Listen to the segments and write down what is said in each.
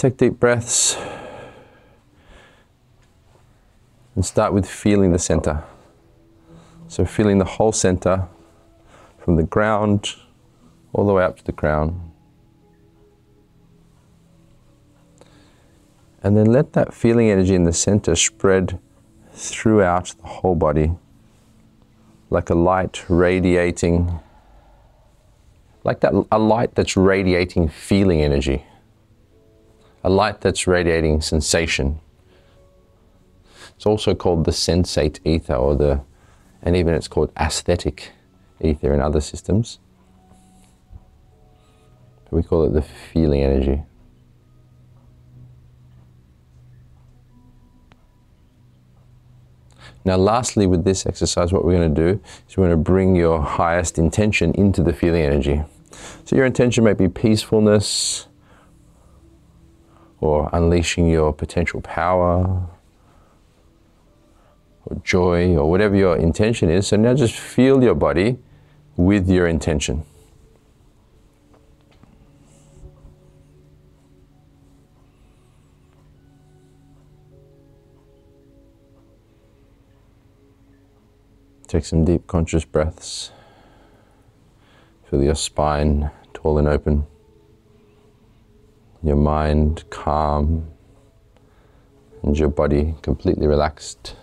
Take deep breaths and start with feeling the center. So, feeling the whole center from the ground all the way up to the crown. And then let that feeling energy in the center spread throughout the whole body like a light radiating, like that, a light that's radiating feeling energy, a light that's radiating sensation. It's also called the sensate ether, or the, and even it's called aesthetic ether in other systems. We call it the feeling energy. Now, lastly, with this exercise, what we're going to do is we're going to bring your highest intention into the feeling energy. So, your intention may be peacefulness or unleashing your potential power or joy or whatever your intention is. So, now just feel your body with your intention. Take some deep conscious breaths. Feel your spine tall and open, your mind calm, and your body completely relaxed.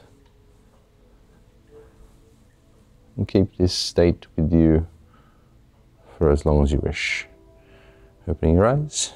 And keep this state with you for as long as you wish. Opening your eyes.